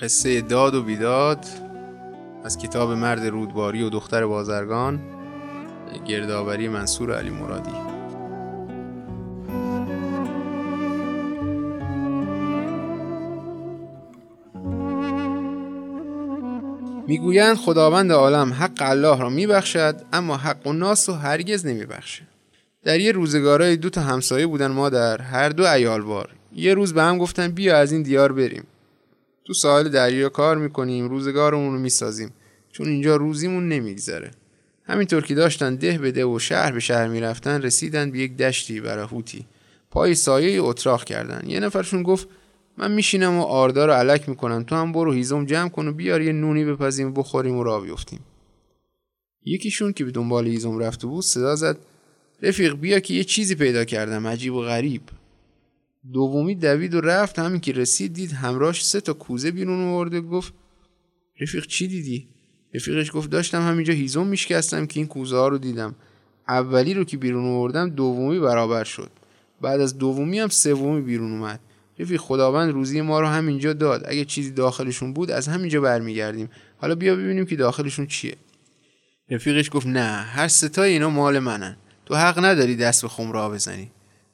قصه داد و بیداد از کتاب مرد رودباری و دختر بازرگان گردآوری منصور علی مرادی. می‌گویند خداوند عالم حق الله را میبخشد اما حق و ناس رو هرگز نمیبخشه. در یه روزگارای دو تا همسایه بودن مادر هر دو ایالوار یه روز به هم گفتن بیا از این دیار بریم. تو ساحل دریا کار می‌کنیم روزگارمون رو می‌سازیم. چون اینجا روزیمون نمیگذره. همینطور که داشتن ده به ده و شهر به شهر می‌رفتن رسیدن به یک دشتی برای هوتی. پای سایه اتراق کردن. یه نفرشون گفت من میشینم و آردار رو علک می‌کنم. تو هم برو هیزم جمع کن و بیار یه نونی بپزیم و بخوریم و را بیفتیم. یکیشون که به دنبال هیزم رفته بود صدا زد رفیق بیا که یه چیزی پیدا کردم عجیب و غریب. دومی دوید و رفت همین که رسید دید همراهش سه تا کوزه بیرون آورده گفت رفیق چی دیدی؟ رفیقش گفت داشتم همینجا هیزم میشکستم که این کوزه ها رو دیدم. اولی رو که بیرون آوردم دومی برابر شد. بعد از دومی هم سومی بیرون اومد. رفیق خداوند روزی ما رو همینجا داد. اگه چیزی داخلشون بود از همینجا برمیگردیم. حالا بیا ببینیم که داخلشون چیه. رفیقش گفت نه هر ستای اینا مال منن. تو حق نداری دست به خمره بزنی.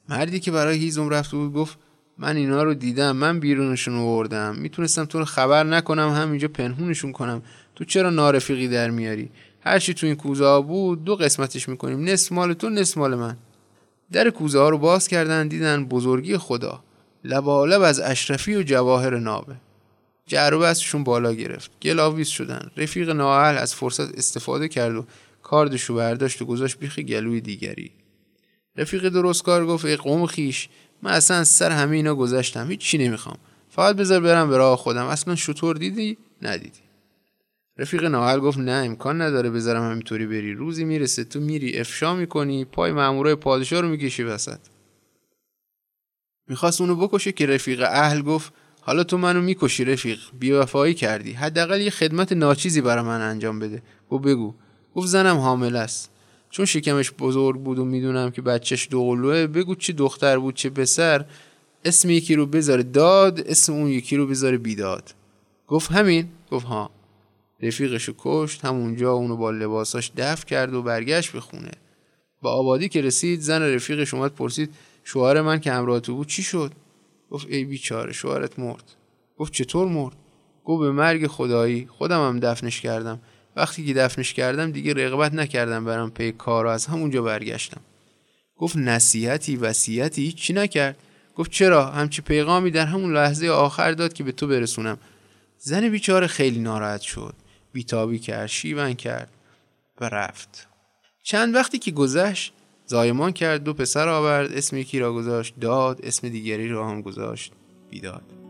مردی که برای هیزم رفته بود گفت من اینا رو دیدم من بیرونشون آوردم. می‌تونستم تو رو خبر نکنم همینجا پنهونشون کنم. تو چرا نارفیقی در میاری؟ هرچی تو این کوزه ها بود دو قسمتش می‌کنیم. نصف مال تو نصف مال من. در کوزه ها رو باز کردن دیدن بزرگی خدا. لبالب از اشرفی و جواهر نابه. جعرو بستشون بالا گرفت. گلاویز شدن. رفیق نااهل از فرصت استفاده کرد و کاردشو برداشت و گذاشت بیخ گلوی دیگری. رفیق درست کار گفت ای قوم خیش من اصلا سر همه اینا گذشتم هیچ چی نمی‌خوام. فقط بذار برم به راه خودم. اصلا شطور دیدی؟ ندیدی. رفیق ناهل گفت نه امکان نداره بذارم همینطوری بری. روزی می‌رسه تو میری افشا می‌کنی پای مامورای پادشاه رو می‌کشی وسط. می‌خواست اونو بکشه که رفیق اهل گفت حالا تو منو می‌کشی رفیق بیوفایی کردی. حداقل یه خدمت ناچیزی برای من انجام بده. گفت بگو. گفت زنم حامل است. چون شکمش بزرگ بود و می‌دونم که بچهش دوقلوه بگو چه دختر بود چه پسر. اسم یکی رو بذاره داد اسم اون یکی رو بذاره بیداد. گفت همین. گفت ها. رفیقشو کشت همونجا اونو با لباساش دفع کرد و برگشت به خونه. با آبادی که رسید زن رفیقش اومد پرسید شوهر من که همراه تو بود چی شد؟ گفت ای بیچاره شوهرت مرد. گفت چطور مرد؟ گفت به مرگ خدایی. خودم هم دفنش کردم. وقتی که دفنش کردم دیگه رغبت نکردم برم پی کار و از همونجا برگشتم. گفت نصیحتی وصیتی چی نکرد. گفت چرا؟ همچی پیغامی در همون لحظه آخر داد که به تو برسونم. زن بیچاره خیلی ناراحت شد. بیتابی کرد شیون کرد و رفت. چند وقتی که گذشت زایمان کرد دو پسر آورد اسم یکی را گذاشت داد اسم دیگری را هم گذاشت بیداد.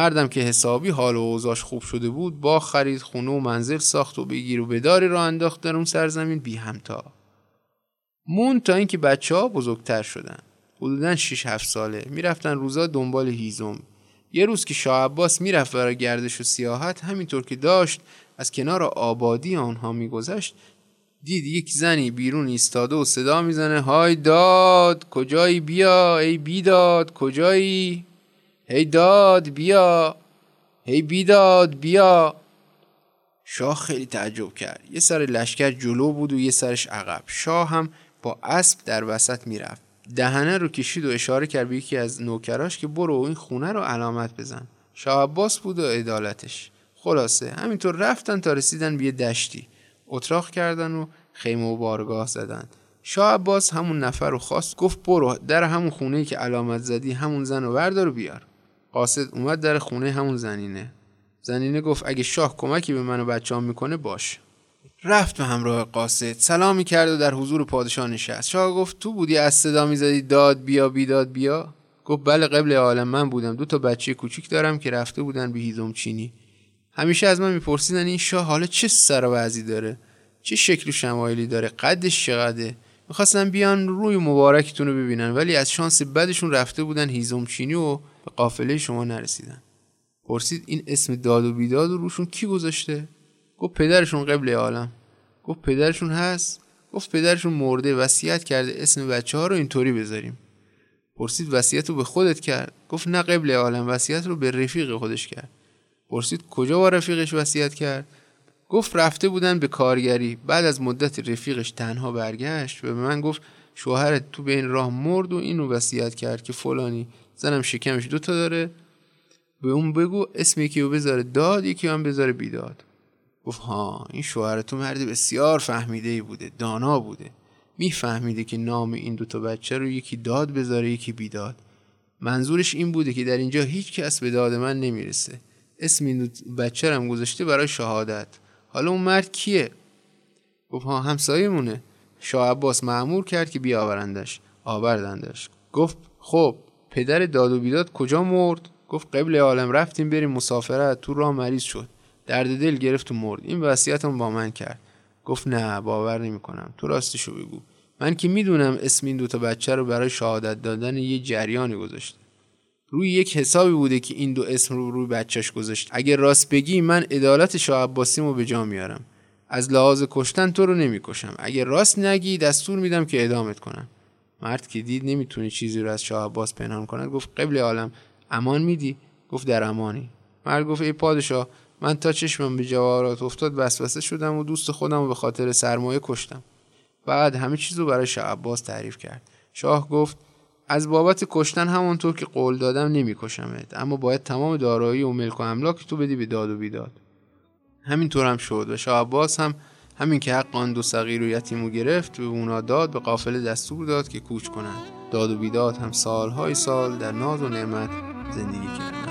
مردم که حسابی حال و اوضاش خوب شده بود با خرید خونه و منزل ساخت و بگیر و بداری را انداخت در اون سرزمین بی همتا. مون تا اینکه بچه ها بزرگتر شدن. حدودا 6 7 ساله. می‌رفتن روزا دنبال هیزم. یه روز که شاه عباس می‌رفت برای گردش و سیاحت همینطور که داشت از کنار آبادی آنها میگذشت دید یک زنی بیرون ایستاده و صدا می‌زنه های داد کجایی؟ بیا ای بیداد کجایی؟ هی داد بیا هی بیداد بیا. شاه خیلی تعجب کرد. یه سر لشکر جلو بود و یه سرش عقب. شاه هم با اسب در وسط می‌رفت. دهنه رو کشید و اشاره کرد به یکی از نوکراش که برو این خونه رو علامت بزن. شاه عباس بود و عدالتش. خلاصه همینطور رفتن تا رسیدن به یه دشتی. اتراق کردن و خیمه و بارگاه زدن. شاه عباس همون نفر رو خواست گفت برو در همون خونه که علامت زدی همون زن و بردار و بیار. قاصد اومد در خونه همون زنینه. زنینه گفت اگه شاه کمکی به من و بچه‌ام می‌کنه باش. رفت به همراه قاصد سلامی کرد و در حضور پادشاه نشست. شاه گفت تو بودی از صدا می‌زدی داد بیا بیداد بیا. گفت بله قبل عالم من بودم. دو تا بچه کوچیک دارم که رفته بودن به هیزم چینی. همیشه از من میپرسیدن این شاه حالا چه سر و داره؟ چه شکل و شمایلی داره؟ قدش چقدره؟ می‌خواستن بیان روی مبارکتون رو ببینن ولی از شانس بدشون رفته بودن هیزم چینی و به قافله شما نرسیدن. پرسید این اسم داد و بیداد رو روشون کی گذاشته؟ گفت پدرشون قبل عالم. گفت پدرشون هست؟ گفت پدرشون مرده وصیت کرده اسم بچه ها رو اینطوری بذاریم. پرسید وصیت رو به خودت کرد؟ گفت نه قبل عالم وصیت رو به رفیق خودش کرد. پرسید کجا با رفیقش وصیت کرد؟ گفت رفته بودن به کارگری. بعد از مدت رفیقش تنها برگشت و به من گفت شوهرت تو به این راه مرد و اینو وصیت کرد که فلانی زنم شکمش دوتا داره. به اون بگو اسم یکی رو بذاره داد یکی هم بذاره بیداد. گفت ها این شوهر تو مرد بسیار فهمیده ای بوده دانا بوده. میفهمیده که نام این دوتا بچه رو یکی داد بذاره یکی بیداد. منظورش این بوده که در اینجا هیچ کس به داد من نمی‌رسه. اسم این بچه هم گذاشته برای شهادت. حالا اون مرد کیه؟ گفت ها همسایه مونه شاه عباس معمور کرد که بیاورندش آوردندش. گفت خب پدر داد و بیداد کجا مرد؟ گفت قبل عالم رفتیم بریم مسافرت. تو راه مریض شد. درد دل گرفت و مرد. این وصیتم با من کرد. گفت نه باور نمی‌کنم. تو راستشو بگو. من که می‌دونم اسم این دوتا بچه رو برای شهادت دادن یه جریانی گذاشته. روی یک حسابی بوده که این دو اسم رو روی بچهش گذاشت. اگه راست بگی من عدالت شاه عباسیمو به جا میارم. از لحاظ کشتن تو رو نمی‌کشم. اگه راست نگی دستور میدم که ادامت کنم. مرد که دید نمی‌تونه چیزی رو از شاه عباس پنهان کند گفت قبل عالم امان میدی؟ گفت در امانی. مرد گفت ای پادشاه من تا چشمم به جواهرات افتاد وسوسه شدم و دوست خودم رو به خاطر سرمایه کشتم. بعد همه چیز رو برای شاه عباس تعریف کرد. شاه گفت از بابت کشتن همونطور که قول دادم نمیکشمت. اما باید تمام دارایی و ملک و املاک تو بدی به داد و بیداد. همینطور هم شد و شاه عباس هم همین که حق آن دو صغیر و یتیمو گرفت به اونا داد به قافله دستور داد که کوچ کنند. داد و بیداد هم سالهای سال در ناز و نعمت زندگی کرد